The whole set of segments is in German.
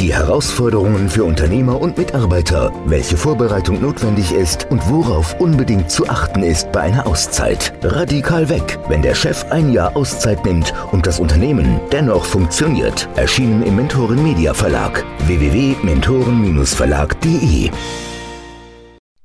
die Herausforderungen für Unternehmer und Mitarbeiter, welche Vorbereitung notwendig ist und worauf unbedingt zu achten ist bei einer Auszeit. Radikal weg, wenn der Chef ein Jahr Auszeit nimmt und das Unternehmen dennoch funktioniert. Erschienen im Mentoren Media Verlag www.mentoren-verlag.de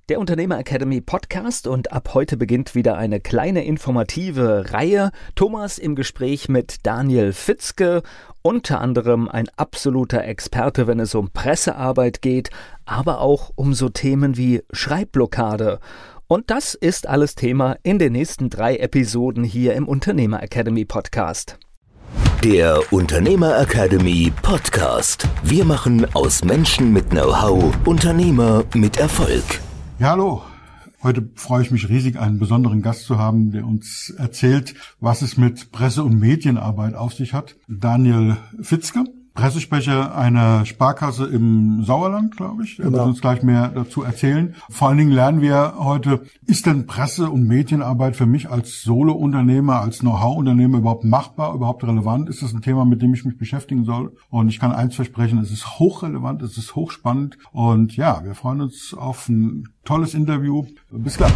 der Unternehmer Academy Podcast und ab heute beginnt wieder eine kleine informative Reihe. Thomas im Gespräch mit Daniel Fitzke, unter anderem ein absoluter Experte, wenn es um Pressearbeit geht, aber auch um so Themen wie Schreibblockade. Und das ist alles Thema in den nächsten drei Episoden hier im Unternehmer Academy Podcast. Der Unternehmer Academy Podcast. Wir machen aus Menschen mit Know-how Unternehmer mit Erfolg. Ja, hallo. Heute freue ich mich riesig, einen besonderen Gast zu haben, der uns erzählt, was es mit Presse- und Medienarbeit auf sich hat. Daniel Fitzke. Pressesprecher einer Sparkasse im Sauerland, glaube ich. Er genau. wird uns gleich mehr dazu erzählen. Vor allen Dingen lernen wir heute, ist denn Presse- und Medienarbeit für mich als Solo-Unternehmer, als Know-how-Unternehmer überhaupt machbar, überhaupt relevant? Ist das ein Thema, mit dem ich mich beschäftigen soll? Und ich kann eins versprechen, es ist hochrelevant, es ist hochspannend. Und ja, wir freuen uns auf ein tolles Interview. Bis gleich.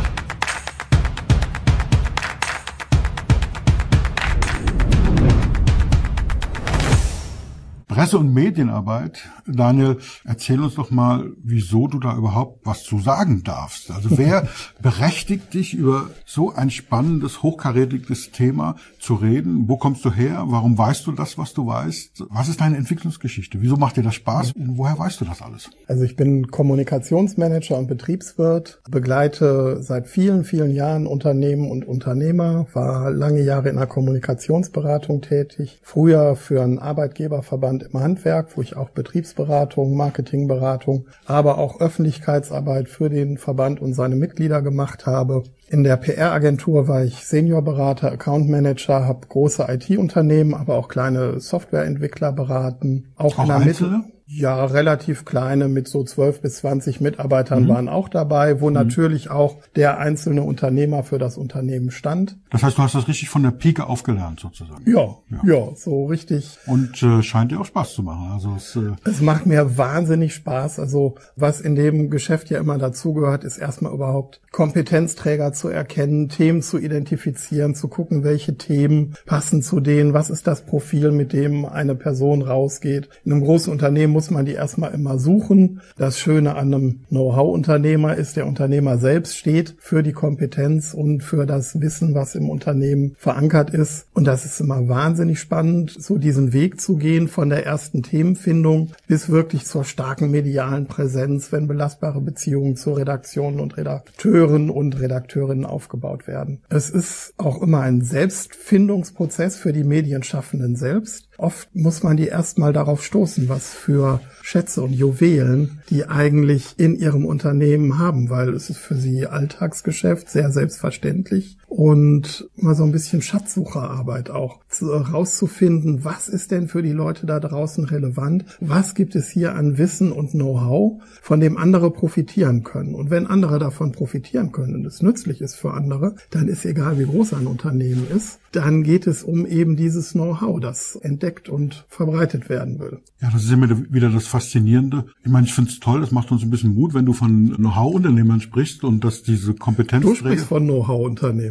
Presse- und Medienarbeit. Daniel, erzähl uns doch mal, wieso du da überhaupt was zu sagen darfst. Also wer berechtigt dich über so ein spannendes, hochkarätiges Thema zu reden? Wo kommst du her? Warum weißt du das, was du weißt? Was ist deine Entwicklungsgeschichte? Wieso macht dir das Spaß? Und woher weißt du das alles? Also ich bin Kommunikationsmanager und Betriebswirt, begleite seit vielen, vielen Jahren Unternehmen und Unternehmer, war lange Jahre in der Kommunikationsberatung tätig, früher für einen Arbeitgeberverband im Handwerk, wo ich auch Betriebsberatung, Marketingberatung, aber auch Öffentlichkeitsarbeit für den Verband und seine Mitglieder gemacht habe. In der PR-Agentur war ich Seniorberater, Account Manager, habe große IT-Unternehmen, aber auch kleine Softwareentwickler beraten. Auch, auch in der Mitte. Ja, relativ kleine mit so 12 bis 20 Mitarbeitern mhm. waren auch dabei, wo mhm. natürlich auch der einzelne Unternehmer für das Unternehmen stand. Das heißt, du hast das richtig von der Pike aufgelernt sozusagen. Ja, ja, ja so richtig. Und äh, scheint dir auch Spaß zu machen. Also es, äh es macht mir wahnsinnig Spaß. Also was in dem Geschäft ja immer dazugehört, ist erstmal überhaupt Kompetenzträger zu erkennen, Themen zu identifizieren, zu gucken, welche Themen passen zu denen, was ist das Profil, mit dem eine Person rausgeht. In einem großen Unternehmen muss man die erstmal immer suchen. Das Schöne an einem Know-how-Unternehmer ist, der Unternehmer selbst steht für die Kompetenz und für das Wissen, was im Unternehmen verankert ist. Und das ist immer wahnsinnig spannend, so diesen Weg zu gehen von der ersten Themenfindung bis wirklich zur starken medialen Präsenz, wenn belastbare Beziehungen zu Redaktionen und Redakteuren und Redakteurinnen aufgebaut werden. Es ist auch immer ein Selbstfindungsprozess für die Medienschaffenden selbst. Oft muss man die erstmal darauf stoßen, was für Schätze und Juwelen die eigentlich in ihrem Unternehmen haben, weil es ist für sie Alltagsgeschäft, sehr selbstverständlich und mal so ein bisschen Schatzsucherarbeit auch rauszufinden, was ist denn für die Leute da draußen relevant, was gibt es hier an Wissen und Know-how, von dem andere profitieren können. Und wenn andere davon profitieren können und es nützlich ist für andere, dann ist egal, wie groß ein Unternehmen ist, dann geht es um eben dieses Know-how, das entdeckt und verbreitet werden will. Ja, das ist immer wieder das Faszinierende. Ich meine, ich finde es toll, das macht uns ein bisschen Mut, wenn du von Know-how-Unternehmern sprichst und dass diese Kompetenz. Du sprichst von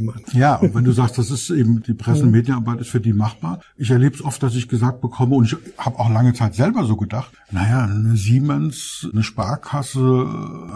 Know-how-Unternehmern. Ja, und wenn du sagst, das ist eben die Presse- und Medienarbeit ist für die machbar. Ich erlebe es oft, dass ich gesagt bekomme, und ich habe auch lange Zeit selber so gedacht, naja, eine Siemens, eine Sparkasse,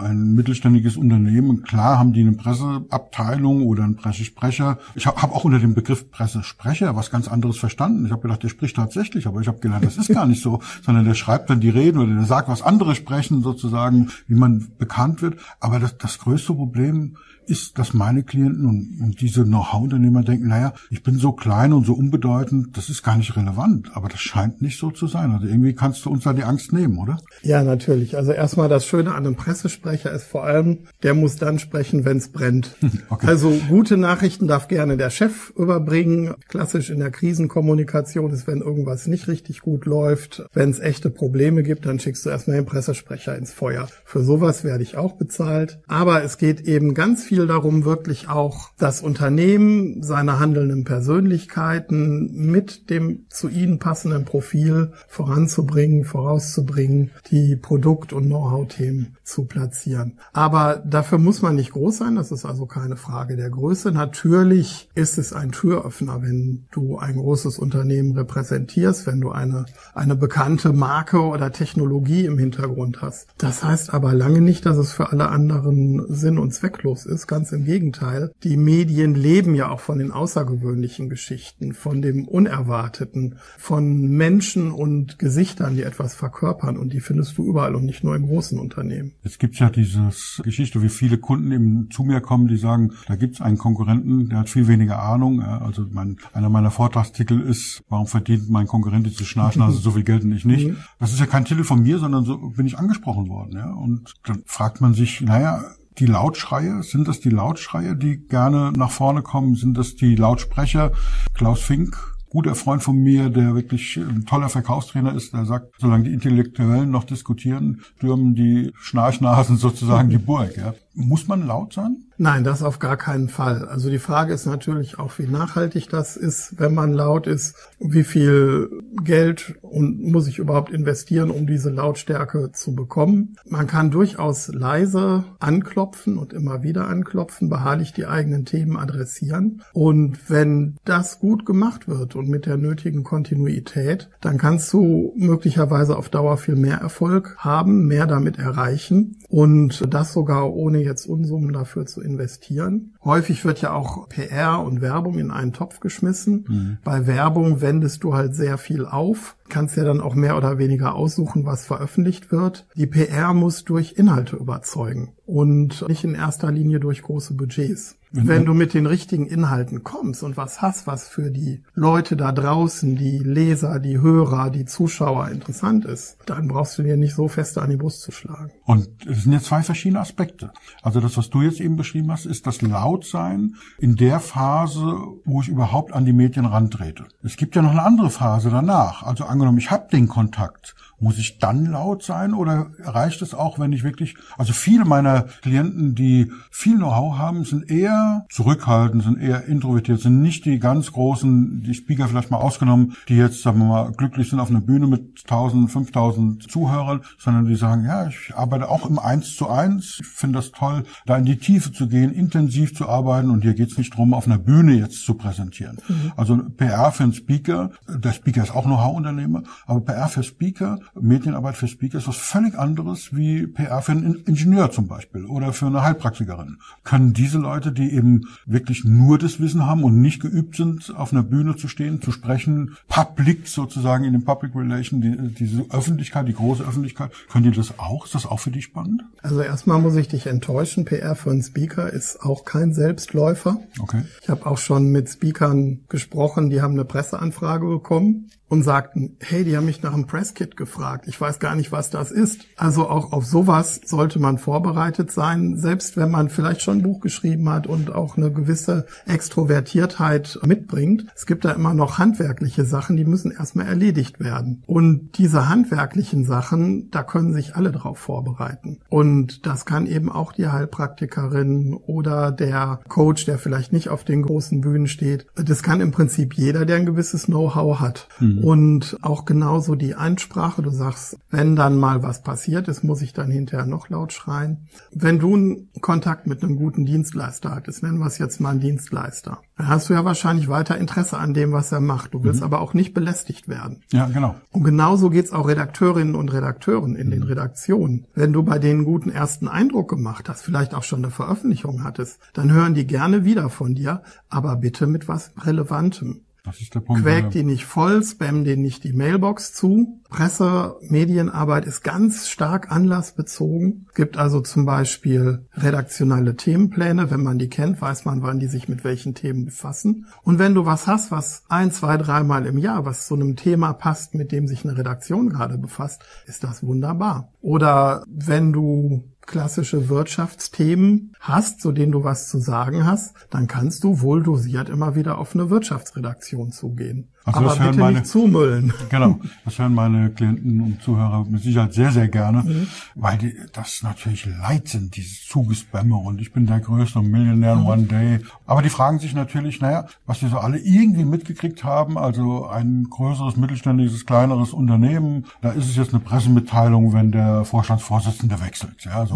ein mittelständiges Unternehmen, klar haben die eine Presseabteilung oder einen Pressesprecher. Ich habe hab auch unter dem Begriff Pressesprecher was ganz anderes verstanden. Ich habe gedacht, der spricht tatsächlich, aber ich habe gelernt, das ist gar nicht so, sondern der schreibt dann die Reden oder der sagt, was andere sprechen, sozusagen, wie man bekannt wird. Aber das, das größte Problem ist, dass meine Klienten und, und diese Know-how-Unternehmer denken, naja, ich bin so klein und so unbedeutend, das ist gar nicht relevant. Aber das scheint nicht so zu sein. Also irgendwie kannst du uns da die Angst nehmen, oder? Ja, natürlich. Also erstmal das Schöne an einem Pressesprecher ist vor allem, der muss dann sprechen, wenn es brennt. Okay. Also gute Nachrichten darf gerne der Chef überbringen. Klassisch in der Krisenkommunikation ist, wenn irgendwas nicht richtig gut läuft, wenn es echte Probleme gibt, dann schickst du erstmal den Pressesprecher ins Feuer. Für sowas werde ich auch bezahlt. Aber es geht eben ganz viel darum, wirklich auch das Unternehmen, seine handelnden Persönlichkeiten mit dem zu ihnen passenden Profil voranzubringen, vorauszubringen, die Produkt- und Know-how-Themen zu platzieren. Aber dafür muss man nicht groß sein, das ist also keine Frage der Größe. Natürlich ist es ein Türöffner, wenn du ein großes Unternehmen repräsentierst, wenn du eine, eine bekannte Marke oder Technologie im Hintergrund hast. Das heißt aber lange nicht, dass es für alle anderen sinn- und zwecklos ist. Ganz im Gegenteil. Die Medien leben ja auch von den außergewöhnlichen Geschichten, von dem Unerwarteten, von Menschen und Gesichtern, die etwas verkörpern. Und die findest du überall und nicht nur in großen Unternehmen. Es gibt ja dieses Geschichte, wie viele Kunden eben zu mir kommen, die sagen, da gibt es einen Konkurrenten, der hat viel weniger Ahnung. Also mein, einer meiner Vortragstitel ist, warum verdient mein Konkurrent diese Schnarchnase so viel Geld und ich nicht? Mhm. Das ist ja kein Titel von mir, sondern so bin ich angesprochen worden. Ja? Und dann fragt man sich, naja, die Lautschreie? Sind das die Lautschreie, die gerne nach vorne kommen? Sind das die Lautsprecher? Klaus Fink, guter Freund von mir, der wirklich ein toller Verkaufstrainer ist, der sagt, solange die Intellektuellen noch diskutieren, stürmen die Schnarchnasen sozusagen die Burg. Ja. Muss man laut sein? Nein, das auf gar keinen Fall. Also die Frage ist natürlich auch, wie nachhaltig das ist, wenn man laut ist, wie viel Geld und muss ich überhaupt investieren, um diese Lautstärke zu bekommen. Man kann durchaus leise anklopfen und immer wieder anklopfen, beharrlich die eigenen Themen adressieren. Und wenn das gut gemacht wird und mit der nötigen Kontinuität, dann kannst du möglicherweise auf Dauer viel mehr Erfolg haben, mehr damit erreichen und das sogar ohne jetzt Unsummen dafür zu investieren. Häufig wird ja auch PR und Werbung in einen Topf geschmissen. Mhm. Bei Werbung wendest du halt sehr viel auf, kannst ja dann auch mehr oder weniger aussuchen, was veröffentlicht wird. Die PR muss durch Inhalte überzeugen und nicht in erster Linie durch große Budgets. Wenn du mit den richtigen Inhalten kommst und was hast, was für die Leute da draußen, die Leser, die Hörer, die Zuschauer interessant ist, dann brauchst du dir nicht so feste an die Brust zu schlagen. Und es sind ja zwei verschiedene Aspekte. Also das, was du jetzt eben beschrieben hast, ist das Lautsein in der Phase, wo ich überhaupt an die Medien rantrete. Es gibt ja noch eine andere Phase danach. Also angenommen, ich habe den Kontakt muss ich dann laut sein oder reicht es auch, wenn ich wirklich, also viele meiner Klienten, die viel Know-how haben, sind eher zurückhaltend, sind eher introvertiert, sind nicht die ganz großen, die Speaker vielleicht mal ausgenommen, die jetzt, sagen wir mal, glücklich sind auf einer Bühne mit 1000, 5000 Zuhörern, sondern die sagen, ja, ich arbeite auch im Eins zu Eins. Ich finde das toll, da in die Tiefe zu gehen, intensiv zu arbeiten und hier geht's nicht drum, auf einer Bühne jetzt zu präsentieren. Mhm. Also PR für einen Speaker, der Speaker ist auch Know-how-Unternehmer, aber PR für Speaker Medienarbeit für Speaker ist was völlig anderes wie PR für einen Ingenieur zum Beispiel oder für eine Heilpraktikerin. Können diese Leute, die eben wirklich nur das Wissen haben und nicht geübt sind, auf einer Bühne zu stehen, zu sprechen, public sozusagen in den Public Relation, die, diese Öffentlichkeit, die große Öffentlichkeit, können die das auch? Ist das auch für dich spannend? Also erstmal muss ich dich enttäuschen. PR für einen Speaker ist auch kein Selbstläufer. Okay. Ich habe auch schon mit Speakern gesprochen, die haben eine Presseanfrage bekommen und sagten, hey, die haben mich nach einem Presskit gefragt. Ich weiß gar nicht, was das ist. Also auch auf sowas sollte man vorbereitet sein, selbst wenn man vielleicht schon ein Buch geschrieben hat und auch eine gewisse Extrovertiertheit mitbringt. Es gibt da immer noch handwerkliche Sachen, die müssen erstmal erledigt werden. Und diese handwerklichen Sachen, da können sich alle drauf vorbereiten. Und das kann eben auch die Heilpraktikerin oder der Coach, der vielleicht nicht auf den großen Bühnen steht. Das kann im Prinzip jeder, der ein gewisses Know-how hat. Mhm. Und auch genauso die Ansprache. Du sagst, wenn dann mal was passiert ist, muss ich dann hinterher noch laut schreien. Wenn du einen Kontakt mit einem guten Dienstleister hattest, nennen wir es jetzt mal einen Dienstleister, dann hast du ja wahrscheinlich weiter Interesse an dem, was er macht. Du willst mhm. aber auch nicht belästigt werden. Ja, genau. Und genauso geht's auch Redakteurinnen und Redakteuren in mhm. den Redaktionen. Wenn du bei denen einen guten ersten Eindruck gemacht hast, vielleicht auch schon eine Veröffentlichung hattest, dann hören die gerne wieder von dir, aber bitte mit was Relevantem. Das ist der Punkt. Quäk die nicht voll, spam denen nicht die Mailbox zu. Presse, Medienarbeit ist ganz stark anlassbezogen. Es gibt also zum Beispiel redaktionelle Themenpläne. Wenn man die kennt, weiß man, wann die sich mit welchen Themen befassen. Und wenn du was hast, was ein, zwei, dreimal im Jahr, was zu einem Thema passt, mit dem sich eine Redaktion gerade befasst, ist das wunderbar. Oder wenn du klassische Wirtschaftsthemen hast, zu denen du was zu sagen hast, dann kannst du wohl dosiert immer wieder auf eine Wirtschaftsredaktion zugehen. Also Aber das hören bitte meine- nicht zumüllen. Genau, das hören meine Klienten und Zuhörer mit Sicherheit sehr, sehr gerne, weil die, das natürlich leid sind, dieses Zugespamme und ich bin der größte Millionär in one day. Aber die fragen sich natürlich, naja, was die so alle irgendwie mitgekriegt haben, also ein größeres, mittelständisches, kleineres Unternehmen, da ist es jetzt eine Pressemitteilung, wenn der Vorstandsvorsitzende wechselt. Ja, so.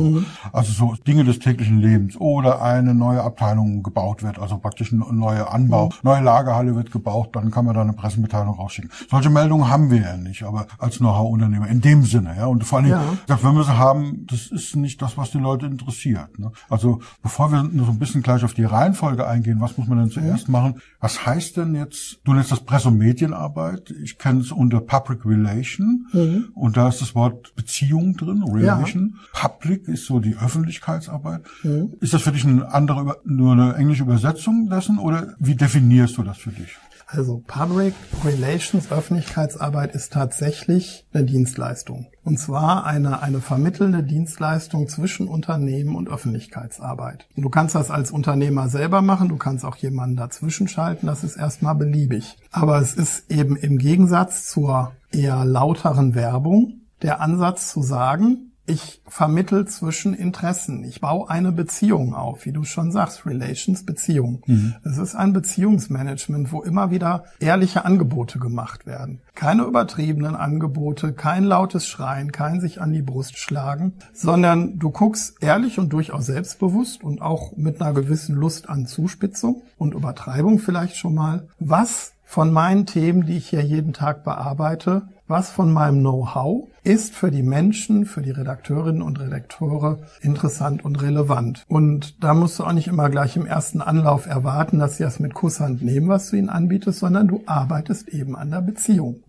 Also so Dinge des täglichen Lebens oder eine neue Abteilung gebaut wird, also praktisch ein neuer Anbau, neue Lagerhalle wird gebaut, dann kann man da eine Pressemitteilung rausschicken. Solche Meldungen haben wir ja nicht, aber als Know-how-Unternehmer in dem Sinne, ja. Und vor allem, Ja. wenn wir sie haben, das ist nicht das, was die Leute interessiert. Ne? Also bevor wir nur so ein bisschen gleich auf die Reihenfolge eingehen, was muss man denn zuerst machen? Was heißt denn jetzt, du nennst das Presse- und Medienarbeit, ich kenne es unter Public Relation und da ist das Wort Beziehung drin, Relation. Public ist so die Öffentlichkeitsarbeit. Ist das für dich eine andere, nur eine englische Übersetzung dessen oder wie definierst du das für dich? Also Public Relations, Öffentlichkeitsarbeit ist tatsächlich eine Dienstleistung. Und zwar eine, eine vermittelnde Dienstleistung zwischen Unternehmen und Öffentlichkeitsarbeit. Und du kannst das als Unternehmer selber machen, du kannst auch jemanden dazwischen schalten, das ist erstmal beliebig. Aber es ist eben im Gegensatz zur eher lauteren Werbung der Ansatz zu sagen, ich vermittel zwischen Interessen. Ich baue eine Beziehung auf, wie du schon sagst, Relations, Beziehung. Es ist ein Beziehungsmanagement, wo immer wieder ehrliche Angebote gemacht werden. Keine übertriebenen Angebote, kein lautes Schreien, kein sich an die Brust schlagen, sondern du guckst ehrlich und durchaus selbstbewusst und auch mit einer gewissen Lust an Zuspitzung und Übertreibung vielleicht schon mal, was von meinen Themen, die ich hier jeden Tag bearbeite, was von meinem Know-how ist für die Menschen, für die Redakteurinnen und Redakteure interessant und relevant. Und da musst du auch nicht immer gleich im ersten Anlauf erwarten, dass sie das mit Kusshand nehmen, was du ihnen anbietest, sondern du arbeitest eben an der Beziehung.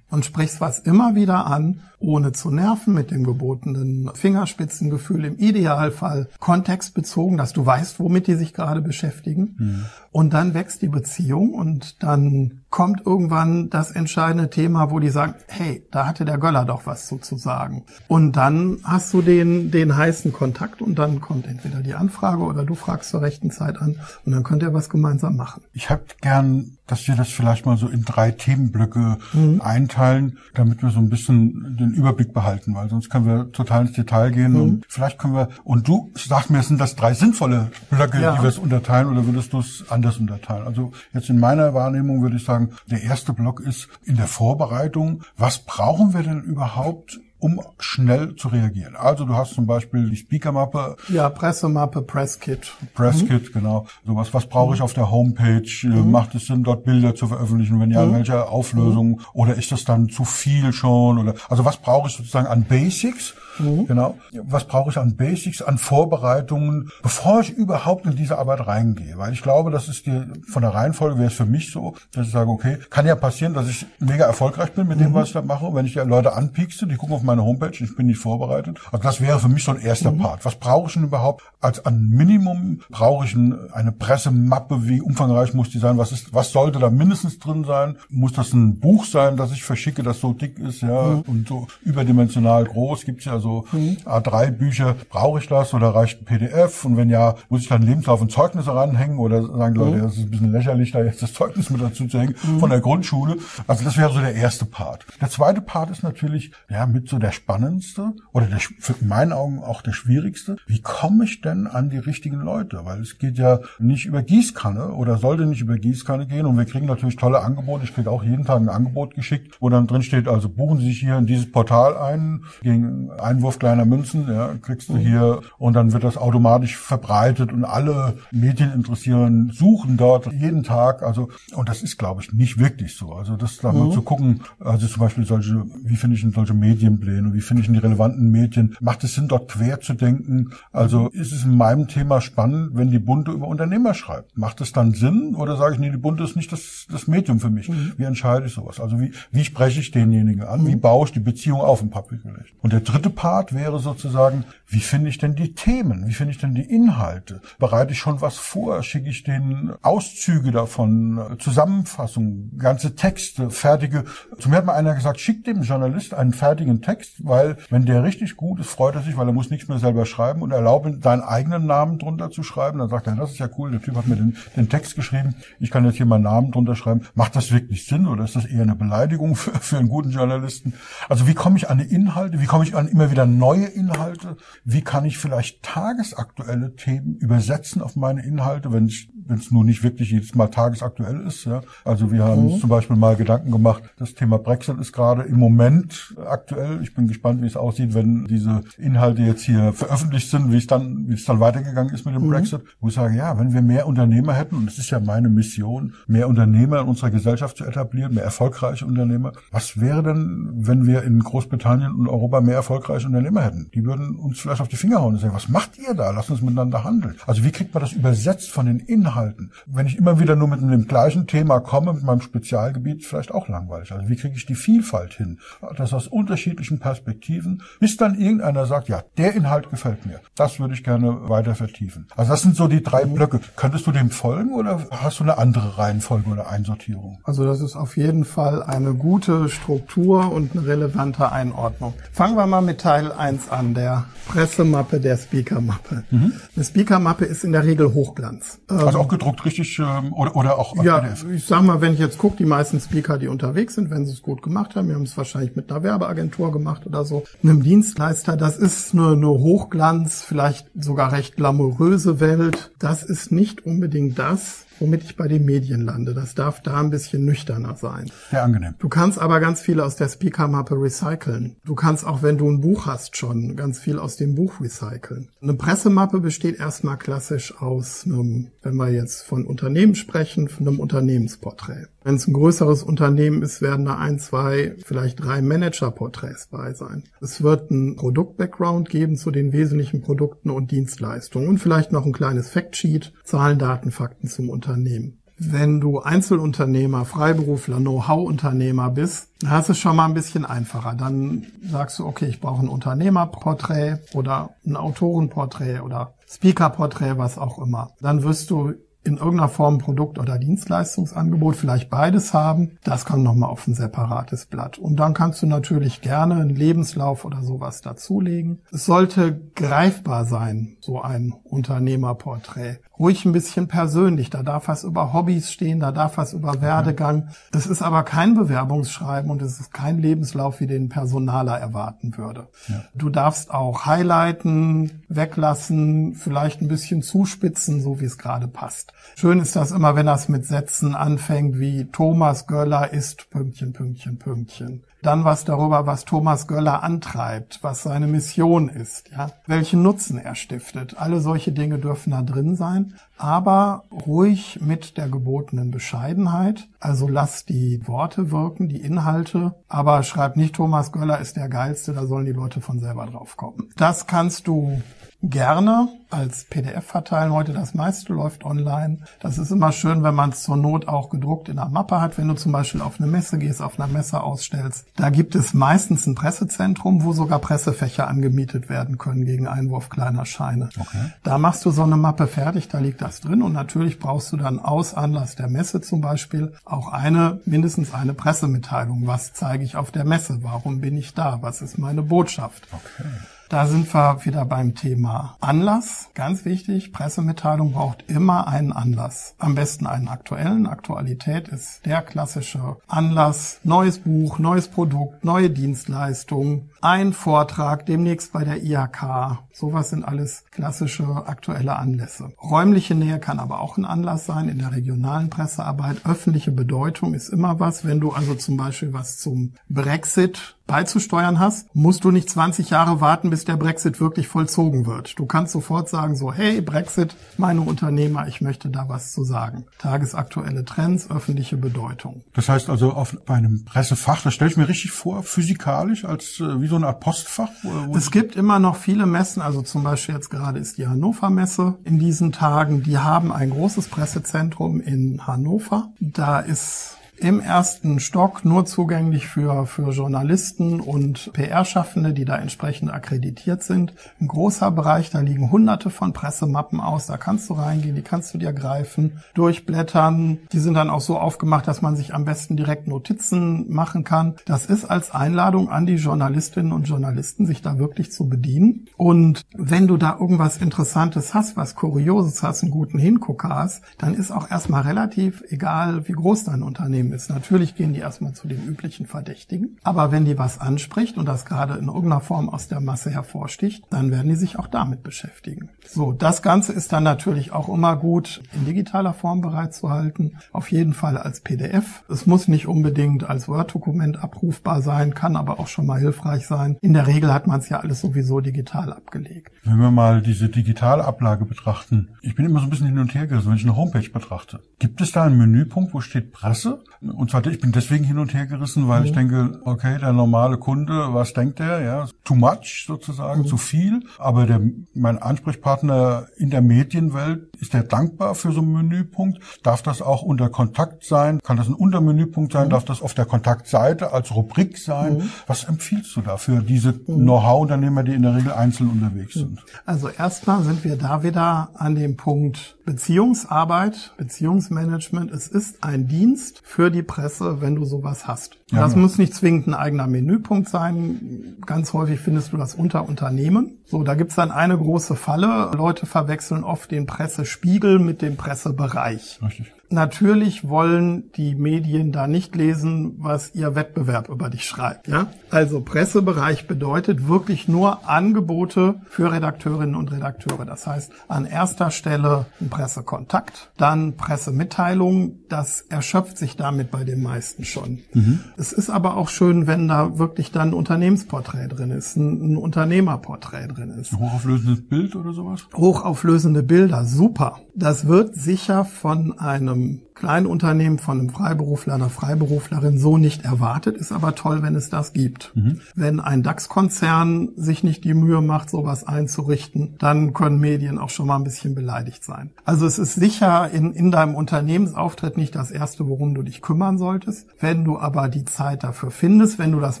Und sprichst was immer wieder an, ohne zu nerven, mit dem gebotenen Fingerspitzengefühl, im Idealfall kontextbezogen, dass du weißt, womit die sich gerade beschäftigen. Und dann wächst die Beziehung und dann kommt irgendwann das entscheidende Thema, wo die sagen, hey, da hatte der Göller doch was zu, zu sagen. Und dann hast du den, den heißen Kontakt und dann kommt entweder die Anfrage oder du fragst zur rechten Zeit an und dann könnt ihr was gemeinsam machen. Ich habe gern, dass wir das vielleicht mal so in drei Themenblöcke einteilen, damit wir so ein bisschen den Überblick behalten, weil sonst können wir total ins Detail gehen und vielleicht können wir, und du sagst mir, sind das drei sinnvolle Blöcke, Ja. die wir es unterteilen oder würdest du es anders unterteilen? Also jetzt in meiner Wahrnehmung würde ich sagen, der erste Block ist in der Vorbereitung. Was brauchen wir denn überhaupt, um schnell zu reagieren? Also du hast zum Beispiel die Speakermappe, Ja, Pressemappe, Presskit. Presskit, genau. Sowas. Was brauche ich auf der Homepage? Äh, Macht es Sinn, dort Bilder zu veröffentlichen? Wenn ja, in welcher Auflösung? Oder ist das dann zu viel schon? Oder also was brauche ich sozusagen an Basics? Genau. Was brauche ich an Basics, an Vorbereitungen, bevor ich überhaupt in diese Arbeit reingehe? Weil ich glaube, das ist die, von der Reihenfolge wäre es für mich so, dass ich sage, okay, kann ja passieren, dass ich mega erfolgreich bin mit dem, was ich da mache. Und wenn ich die Leute anpiekste, die gucken auf meine Homepage, ich bin nicht vorbereitet. Also das wäre für mich so ein erster Part. Was brauche ich denn überhaupt? Als an Minimum brauche ich ein, eine Pressemappe. Wie umfangreich muss die sein? Was ist, was sollte da mindestens drin sein? Muss das ein Buch sein, das ich verschicke, das so dick ist, ja, und so überdimensional groß? Gibt's ja so A3-Bücher. Brauche ich das oder reicht ein PDF? Und wenn ja, muss ich dann Lebenslauf und Zeugnisse ranhängen oder sagen die Leute, das ist ein bisschen lächerlich, da jetzt das Zeugnis mit dazu zu hängen von der Grundschule. Also das wäre so der erste Part. Der zweite Part ist natürlich, ja, mit so der spannendste oder der, für in meinen Augen auch der schwierigste. Wie komme ich denn an die richtigen Leute? Weil es geht ja nicht über Gießkanne oder sollte nicht über Gießkanne gehen. Und wir kriegen natürlich tolle Angebote. Ich kriege auch jeden Tag ein Angebot geschickt, wo dann drin steht, also buchen Sie sich hier in dieses Portal ein gegen Einwurf kleiner Münzen, ja, kriegst du hier und dann wird das automatisch verbreitet und alle Medieninteressierten suchen dort jeden Tag. Also und das ist, glaube ich, nicht wirklich so. Also das da mal zu gucken, also zum Beispiel solche, wie finde ich denn solche Medienpläne, wie finde ich denn die relevanten Medien? Macht es Sinn, dort quer zu denken? Also ist es in meinem Thema spannend, wenn die Bunte über Unternehmer schreibt? Macht es dann Sinn oder sage ich, nee, die Bunte ist nicht das, das Medium für mich? Wie entscheide ich sowas? Also wie, wie spreche ich denjenigen an? Wie baue ich die Beziehung auf im Public Relation? Und der dritte Part wäre sozusagen, wie finde ich denn die Themen? Wie finde ich denn die Inhalte? Bereite ich schon was vor? Schicke ich den Auszüge davon, Zusammenfassungen, ganze Texte, fertige? Zu mir hat mal einer gesagt, schick dem Journalist einen fertigen Text, weil wenn der richtig gut ist, freut er sich, weil er muss nichts mehr selber schreiben und erlaubt deinen eigenen Namen drunter zu schreiben. Dann sagt er, das ist ja cool, der Typ hat mir den, den Text geschrieben, ich kann jetzt hier meinen Namen drunter schreiben. Macht das wirklich Sinn oder ist das eher eine Beleidigung für, für einen guten Journalisten? Also wie komme ich an die Inhalte? Wie komme ich an immer wieder neue Inhalte? Wie kann ich vielleicht tagesaktuelle Themen übersetzen auf meine Inhalte, wenn es nur nicht wirklich jedes Mal tagesaktuell ist. Ja. Also wir haben uns zum Beispiel mal Gedanken gemacht, das Thema Brexit ist gerade im Moment aktuell. Ich bin gespannt, wie es aussieht, wenn diese Inhalte jetzt hier veröffentlicht sind, wie es dann, wie es dann weitergegangen ist mit dem Brexit. Wo ich sage, ja, wenn wir mehr Unternehmer hätten, und es ist ja meine Mission, mehr Unternehmer in unserer Gesellschaft zu etablieren, mehr erfolgreiche Unternehmer, was wäre denn, wenn wir in Großbritannien und Europa mehr erfolgreiche Unternehmer hätten? Die würden uns vielleicht auf die Finger hauen und sagen, was macht ihr da? Lass uns miteinander handeln. Also wie kriegt man das übersetzt von den? Inhalten. Wenn ich immer wieder nur mit dem gleichen Thema komme, mit meinem Spezialgebiet, vielleicht auch langweilig. Also wie kriege ich die Vielfalt hin? Das aus unterschiedlichen Perspektiven, bis dann irgendeiner sagt, ja, der Inhalt gefällt mir. Das würde ich gerne weiter vertiefen. Also das sind so die drei Blöcke. Könntest du dem folgen oder hast du eine andere Reihenfolge oder Einsortierung? Also das ist auf jeden Fall eine gute Struktur und eine relevante Einordnung. Fangen wir mal mit Teil 1 an, der Pressemappe der Speakermappe. Mhm. Eine Speakermappe ist in der Regel Hochglanz. Also auch gedruckt richtig ähm, oder, oder auch ja, PDF? ich sag mal, wenn ich jetzt gucke, die meisten Speaker, die unterwegs sind, wenn sie es gut gemacht haben, wir haben es wahrscheinlich mit einer Werbeagentur gemacht oder so, einem Dienstleister, das ist eine, eine Hochglanz, vielleicht sogar recht glamouröse Welt. Das ist nicht unbedingt das, womit ich bei den Medien lande. Das darf da ein bisschen nüchterner sein. Sehr angenehm. Du kannst aber ganz viel aus der Speaker-Mappe recyceln. Du kannst auch, wenn du ein Buch hast, schon ganz viel aus dem Buch recyceln. Eine Pressemappe besteht erstmal klassisch aus einem, wenn wir jetzt von Unternehmen sprechen, von einem Unternehmensporträt. Wenn es ein größeres Unternehmen ist, werden da ein, zwei, vielleicht drei Manager-Porträts bei sein. Es wird ein Produkt-Background geben zu den wesentlichen Produkten und Dienstleistungen und vielleicht noch ein kleines Factsheet, Zahlen, Daten, Fakten zum Unternehmen. Wenn du Einzelunternehmer, Freiberufler, Know-how-Unternehmer bist, hast du es schon mal ein bisschen einfacher. Dann sagst du, okay, ich brauche ein Unternehmerporträt oder ein Autorenporträt oder Speakerporträt, was auch immer. Dann wirst du in irgendeiner Form Produkt- oder Dienstleistungsangebot, vielleicht beides haben. Das kommt nochmal auf ein separates Blatt. Und dann kannst du natürlich gerne einen Lebenslauf oder sowas dazulegen. Es sollte greifbar sein, so ein Unternehmerporträt. Ruhig ein bisschen persönlich. Da darf was über Hobbys stehen, da darf was über Werdegang. Es ist aber kein Bewerbungsschreiben und es ist kein Lebenslauf, wie den Personaler erwarten würde. Ja. Du darfst auch highlighten, weglassen, vielleicht ein bisschen zuspitzen, so wie es gerade passt. Schön ist das immer, wenn das mit Sätzen anfängt wie Thomas Göller ist Pünktchen, Pünktchen, Pünktchen. Dann was darüber, was Thomas Göller antreibt, was seine Mission ist, ja, welchen Nutzen er stiftet. Alle solche Dinge dürfen da drin sein, aber ruhig mit der gebotenen Bescheidenheit. Also lass die Worte wirken, die Inhalte, aber schreib nicht Thomas Göller ist der geilste, da sollen die Leute von selber drauf kommen. Das kannst du gerne als PDF verteilen. Heute das meiste läuft online. Das ist immer schön, wenn man es zur Not auch gedruckt in einer Mappe hat. Wenn du zum Beispiel auf eine Messe gehst, auf einer Messe ausstellst, da gibt es meistens ein Pressezentrum, wo sogar Pressefächer angemietet werden können gegen Einwurf kleiner Scheine. Okay. Da machst du so eine Mappe fertig, da liegt das drin und natürlich brauchst du dann aus Anlass der Messe zum Beispiel auch eine, mindestens eine Pressemitteilung. Was zeige ich auf der Messe? Warum bin ich da? Was ist meine Botschaft? Okay. Da sind wir wieder beim Thema Anlass. Ganz wichtig, Pressemitteilung braucht immer einen Anlass. Am besten einen aktuellen. Aktualität ist der klassische Anlass. Neues Buch, neues Produkt, neue Dienstleistung, ein Vortrag, demnächst bei der IHK. Sowas sind alles klassische aktuelle Anlässe. Räumliche Nähe kann aber auch ein Anlass sein in der regionalen Pressearbeit. Öffentliche Bedeutung ist immer was. Wenn du also zum Beispiel was zum Brexit beizusteuern hast, musst du nicht 20 Jahre warten, bis der Brexit wirklich vollzogen wird. Du kannst sofort sagen so, hey Brexit, meine Unternehmer, ich möchte da was zu sagen. Tagesaktuelle Trends, öffentliche Bedeutung. Das heißt also auf einem Pressefach, das stelle ich mir richtig vor, physikalisch als äh, wie so eine Art Postfach. Es gibt immer noch viele Messen, also zum Beispiel jetzt gerade ist die Hannover Messe in diesen Tagen. Die haben ein großes Pressezentrum in Hannover. Da ist im ersten Stock nur zugänglich für, für Journalisten und PR-Schaffende, die da entsprechend akkreditiert sind. Ein großer Bereich, da liegen hunderte von Pressemappen aus, da kannst du reingehen, die kannst du dir greifen, durchblättern. Die sind dann auch so aufgemacht, dass man sich am besten direkt Notizen machen kann. Das ist als Einladung an die Journalistinnen und Journalisten, sich da wirklich zu bedienen. Und wenn du da irgendwas Interessantes hast, was Kurioses hast, einen guten Hingucker hast, dann ist auch erstmal relativ egal, wie groß dein Unternehmen Unternehmen ist. Natürlich gehen die erstmal zu den üblichen Verdächtigen. Aber wenn die was anspricht und das gerade in irgendeiner Form aus der Masse hervorsticht, dann werden die sich auch damit beschäftigen. So, das Ganze ist dann natürlich auch immer gut in digitaler Form bereitzuhalten. Auf jeden Fall als PDF. Es muss nicht unbedingt als Word-Dokument abrufbar sein, kann aber auch schon mal hilfreich sein. In der Regel hat man es ja alles sowieso digital abgelegt. Wenn wir mal diese digitale Ablage betrachten, ich bin immer so ein bisschen hin und her gerissen, wenn ich eine Homepage betrachte. Gibt es da einen Menüpunkt, wo steht Presse? Und zwar, ich bin deswegen hin und her gerissen, weil mhm. ich denke, okay, der normale Kunde, was denkt der? Ja, too much sozusagen, mhm. zu viel. Aber der, mein Ansprechpartner in der Medienwelt, ist der dankbar für so einen Menüpunkt? Darf das auch unter Kontakt sein? Kann das ein Untermenüpunkt sein? Mhm. Darf das auf der Kontaktseite als Rubrik sein? Mhm. Was empfiehlst du da für diese mhm. Know-how-Unternehmer, die in der Regel einzeln unterwegs mhm. sind? Also erstmal sind wir da wieder an dem Punkt Beziehungsarbeit, Beziehungsmanagement. Es ist ein Dienst für die Presse, wenn du sowas hast. Ja, das ja. muss nicht zwingend ein eigener Menüpunkt sein. Ganz häufig findest du das unter Unternehmen. So, da gibt's dann eine große Falle. Leute verwechseln oft den Pressespiegel mit dem Pressebereich. Richtig. Natürlich wollen die Medien da nicht lesen, was ihr Wettbewerb über dich schreibt. Ja? Also Pressebereich bedeutet wirklich nur Angebote für Redakteurinnen und Redakteure. Das heißt, an erster Stelle ein Pressekontakt, dann Pressemitteilung. Das erschöpft sich damit bei den meisten schon. Mhm. Es ist aber auch schön, wenn da wirklich dann ein Unternehmensporträt drin ist, ein, ein Unternehmerporträt drin ist. Ein hochauflösendes Bild oder sowas? Hochauflösende Bilder, super. Das wird sicher von einem Kleinunternehmen von einem Freiberufler, einer Freiberuflerin so nicht erwartet, ist aber toll, wenn es das gibt. Mhm. Wenn ein DAX-Konzern sich nicht die Mühe macht, sowas einzurichten, dann können Medien auch schon mal ein bisschen beleidigt sein. Also es ist sicher in, in deinem Unternehmensauftritt nicht das Erste, worum du dich kümmern solltest. Wenn du aber die Zeit dafür findest, wenn du das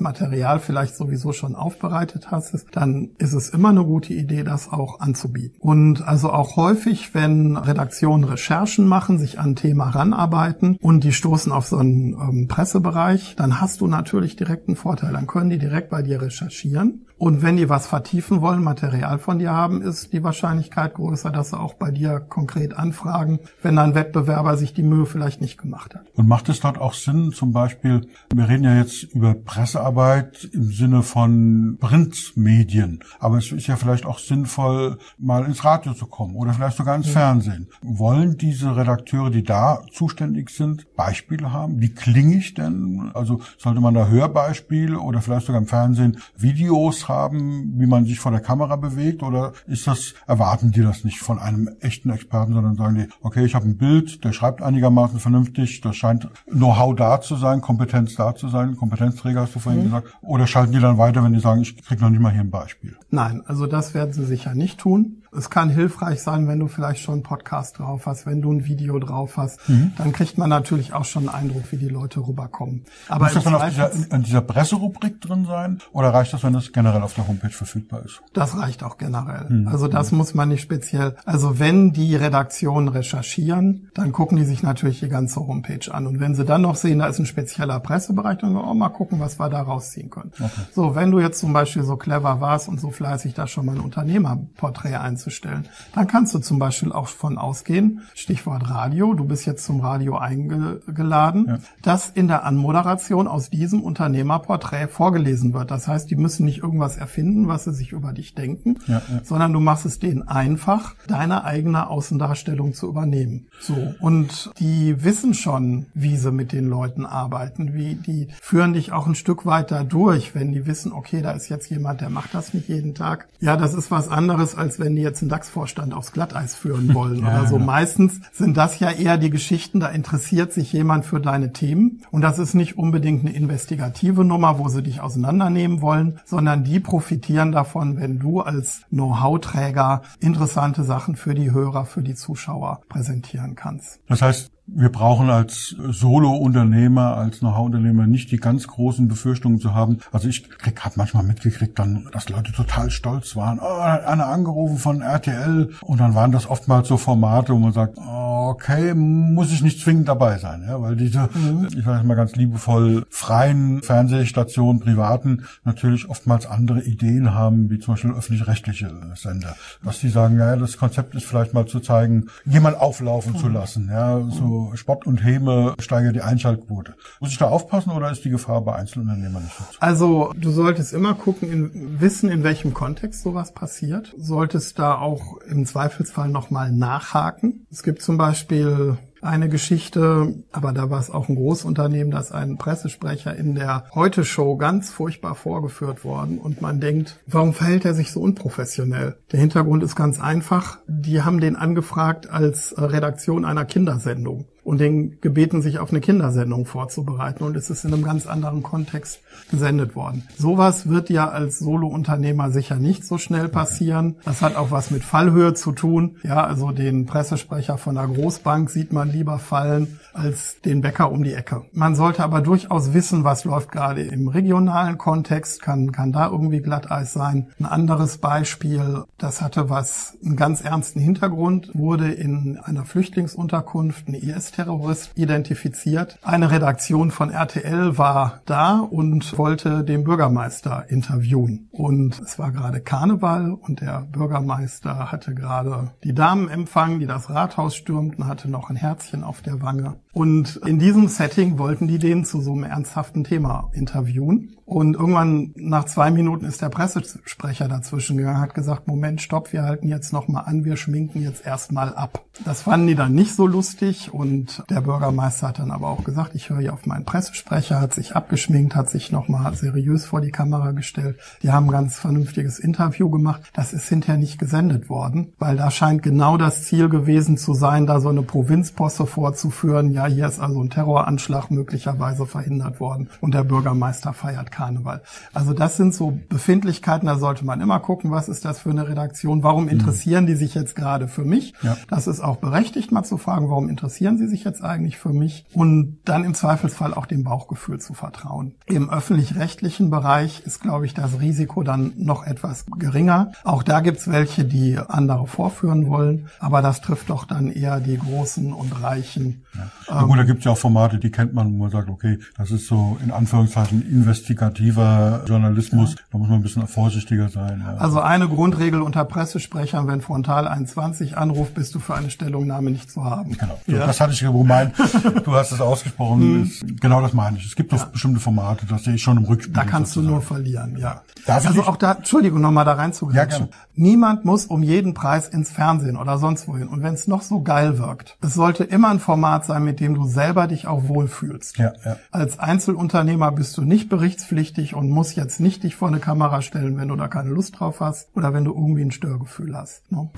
Material vielleicht sowieso schon aufbereitet hast, dann ist es immer eine gute Idee, das auch anzubieten. Und also auch häufig, wenn Redaktionen Recherchen machen, sich an ein Thema ran ranarbeiten und die stoßen auf so einen ähm, Pressebereich, dann hast du natürlich direkt einen Vorteil. Dann können die direkt bei dir recherchieren und wenn die was vertiefen wollen, Material von dir haben, ist die Wahrscheinlichkeit größer, dass sie auch bei dir konkret anfragen, wenn ein Wettbewerber sich die Mühe vielleicht nicht gemacht hat. Und macht es dort auch Sinn, zum Beispiel, wir reden ja jetzt über Pressearbeit im Sinne von Printmedien, aber es ist ja vielleicht auch sinnvoll, mal ins Radio zu kommen oder vielleicht sogar ins ja. Fernsehen. Wollen diese Redakteure, die da zuständig sind, Beispiele haben? Wie klinge ich denn? Also sollte man da Hörbeispiele oder vielleicht sogar im Fernsehen Videos haben, wie man sich vor der Kamera bewegt? Oder ist das, erwarten die das nicht von einem echten Experten, sondern sagen die, okay, ich habe ein Bild, der schreibt einigermaßen vernünftig, das scheint Know-how da zu sein, Kompetenz da zu sein, Kompetenzträger hast du vorhin mhm. gesagt. Oder schalten die dann weiter, wenn die sagen, ich krieg noch nicht mal hier ein Beispiel? Nein, also das werden sie sicher nicht tun. Es kann hilfreich sein, wenn du vielleicht schon einen Podcast drauf hast, wenn du ein Video drauf hast, mhm. dann kriegt man natürlich auch schon einen Eindruck, wie die Leute rüberkommen. Aber Muss das dann auf dieser, in dieser Presserubrik drin sein? Oder reicht das, wenn das generell auf der Homepage verfügbar ist? Das reicht auch generell. Mhm. Also das mhm. muss man nicht speziell. Also wenn die Redaktionen recherchieren, dann gucken die sich natürlich die ganze Homepage an. Und wenn sie dann noch sehen, da ist ein spezieller Pressebereich, dann auch mal gucken, was wir da rausziehen können. Okay. So, wenn du jetzt zum Beispiel so clever warst und so fleißig da schon mal ein Unternehmerporträt einzubauen, einzustellen. Dann kannst du zum Beispiel auch von ausgehen, Stichwort Radio, du bist jetzt zum Radio eingeladen, ja. dass in der Anmoderation aus diesem Unternehmerporträt vorgelesen wird. Das heißt, die müssen nicht irgendwas erfinden, was sie sich über dich denken, ja, ja. sondern du machst es denen einfach, deine eigene Außendarstellung zu übernehmen. So. Und die wissen schon, wie sie mit den Leuten arbeiten, wie die führen dich auch ein Stück weiter durch, wenn die wissen, okay, da ist jetzt jemand, der macht das nicht jeden Tag. Ja, das ist was anderes, als wenn die jetzt einen DAX-Vorstand aufs Glatteis führen wollen ja, oder so. Ja. Meistens sind das ja eher die Geschichten, da interessiert sich jemand für deine Themen. Und das ist nicht unbedingt eine investigative Nummer, wo sie dich auseinandernehmen wollen, sondern die profitieren davon, wenn du als Know-how-Träger interessante Sachen für die Hörer, für die Zuschauer präsentieren kannst. Das heißt, wir brauchen als Solo-Unternehmer, als Know-how-Unternehmer nicht die ganz großen Befürchtungen zu haben. Also ich habe manchmal mitgekriegt, dann, dass Leute total stolz waren. Oh, einer angerufen von RTL und dann waren das oftmals so Formate, wo man sagt, okay, muss ich nicht zwingend dabei sein, ja, weil diese, mhm. ich sage mal ganz liebevoll, freien Fernsehstationen, privaten natürlich oftmals andere Ideen haben, wie zum Beispiel öffentlich-rechtliche Sender. Dass die sagen, ja, das Konzept ist vielleicht mal zu zeigen, jemand auflaufen mhm. zu lassen, ja, so Spott und Häme steigert die Einschaltquote. Muss ich da aufpassen oder ist die Gefahr bei Einzelunternehmern nicht so? Also du solltest immer gucken, in, wissen, in welchem Kontext sowas passiert. Solltest da auch im Zweifelsfall nochmal nachhaken. Es gibt zum Beispiel eine Geschichte, aber da war es auch ein Großunternehmen, dass ein Pressesprecher in der Heute-Show ganz furchtbar vorgeführt worden und man denkt, warum verhält er sich so unprofessionell? Der Hintergrund ist ganz einfach. Die haben den angefragt als Redaktion einer Kindersendung und den gebeten, sich auf eine Kindersendung vorzubereiten. Und es ist in einem ganz anderen Kontext gesendet worden. Sowas wird ja als Solo-Unternehmer sicher nicht so schnell passieren. Das hat auch was mit Fallhöhe zu tun. Ja, also den Pressesprecher von einer Großbank sieht man lieber fallen als den Bäcker um die Ecke. Man sollte aber durchaus wissen, was läuft gerade im regionalen Kontext, kann, kann da irgendwie Glatteis sein. Ein anderes Beispiel, das hatte was, einen ganz ernsten Hintergrund, wurde in einer Flüchtlingsunterkunft ein IS-Terrorist identifiziert. Eine Redaktion von RTL war da und wollte den Bürgermeister interviewen. Und es war gerade Karneval und der Bürgermeister hatte gerade die Damen empfangen, die das Rathaus stürmten, hatte noch ein Herzchen auf der Wange. Und in diesem Setting wollten die den zu so einem ernsthaften Thema interviewen. Und irgendwann nach zwei Minuten ist der Pressesprecher dazwischen gegangen, hat gesagt, Moment, stopp, wir halten jetzt nochmal an, wir schminken jetzt erstmal ab. Das fanden die dann nicht so lustig und der Bürgermeister hat dann aber auch gesagt, ich höre hier auf meinen Pressesprecher, hat sich abgeschminkt, hat sich nochmal seriös vor die Kamera gestellt. Die haben ein ganz vernünftiges Interview gemacht. Das ist hinterher nicht gesendet worden, weil da scheint genau das Ziel gewesen zu sein, da so eine Provinzposse vorzuführen. Ja, hier ist also ein Terroranschlag möglicherweise verhindert worden und der Bürgermeister feiert Karneval. Also das sind so Befindlichkeiten, da sollte man immer gucken, was ist das für eine Redaktion, warum interessieren mhm. die sich jetzt gerade für mich? Ja. Das ist auch berechtigt, mal zu fragen, warum interessieren sie sich jetzt eigentlich für mich? Und dann im Zweifelsfall auch dem Bauchgefühl zu vertrauen. Im öffentlich-rechtlichen Bereich ist, glaube ich, das Risiko dann noch etwas geringer. Auch da gibt's welche, die andere vorführen wollen, aber das trifft doch dann eher die Großen und Reichen. Ja. Ähm, gut, da gibt's ja auch Formate, die kennt man, wo man sagt, okay, das ist so in Anführungszeichen investigativ investigativer Journalismus. Ja. Da muss man ein bisschen vorsichtiger sein. Ja. Also eine Grundregel unter Pressesprechern, wenn Frontal 21 anruft, bist du für eine Stellungnahme nicht zu haben. Genau. So, ja. Das hatte ich gemeint. Du hast es ausgesprochen. Hm. genau das meine ich. Es gibt doch bestimmte Formate, das sehe ich schon im Rückspiel. Da kannst sozusagen. du nur verlieren, ja. Darf also auch da, Entschuldigung, nochmal da reinzugreifen. Ja, Niemand muss um jeden Preis ins Fernsehen oder sonst wohin. Und wenn es noch so geil wirkt, es sollte immer ein Format sein, mit dem du selber dich auch wohlfühlst. Ja, ja. Als Einzelunternehmer bist du nicht berichtspflichtig und musst jetzt nicht dich vor eine Kamera stellen, wenn du da keine Lust drauf hast oder wenn du irgendwie ein Störgefühl hast. Ne?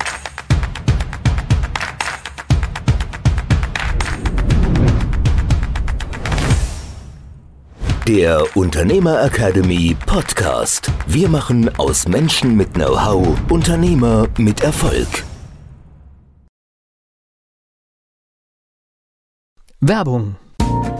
Der Unternehmer Academy Podcast. Wir machen aus Menschen mit Know-how Unternehmer mit Erfolg. Werbung.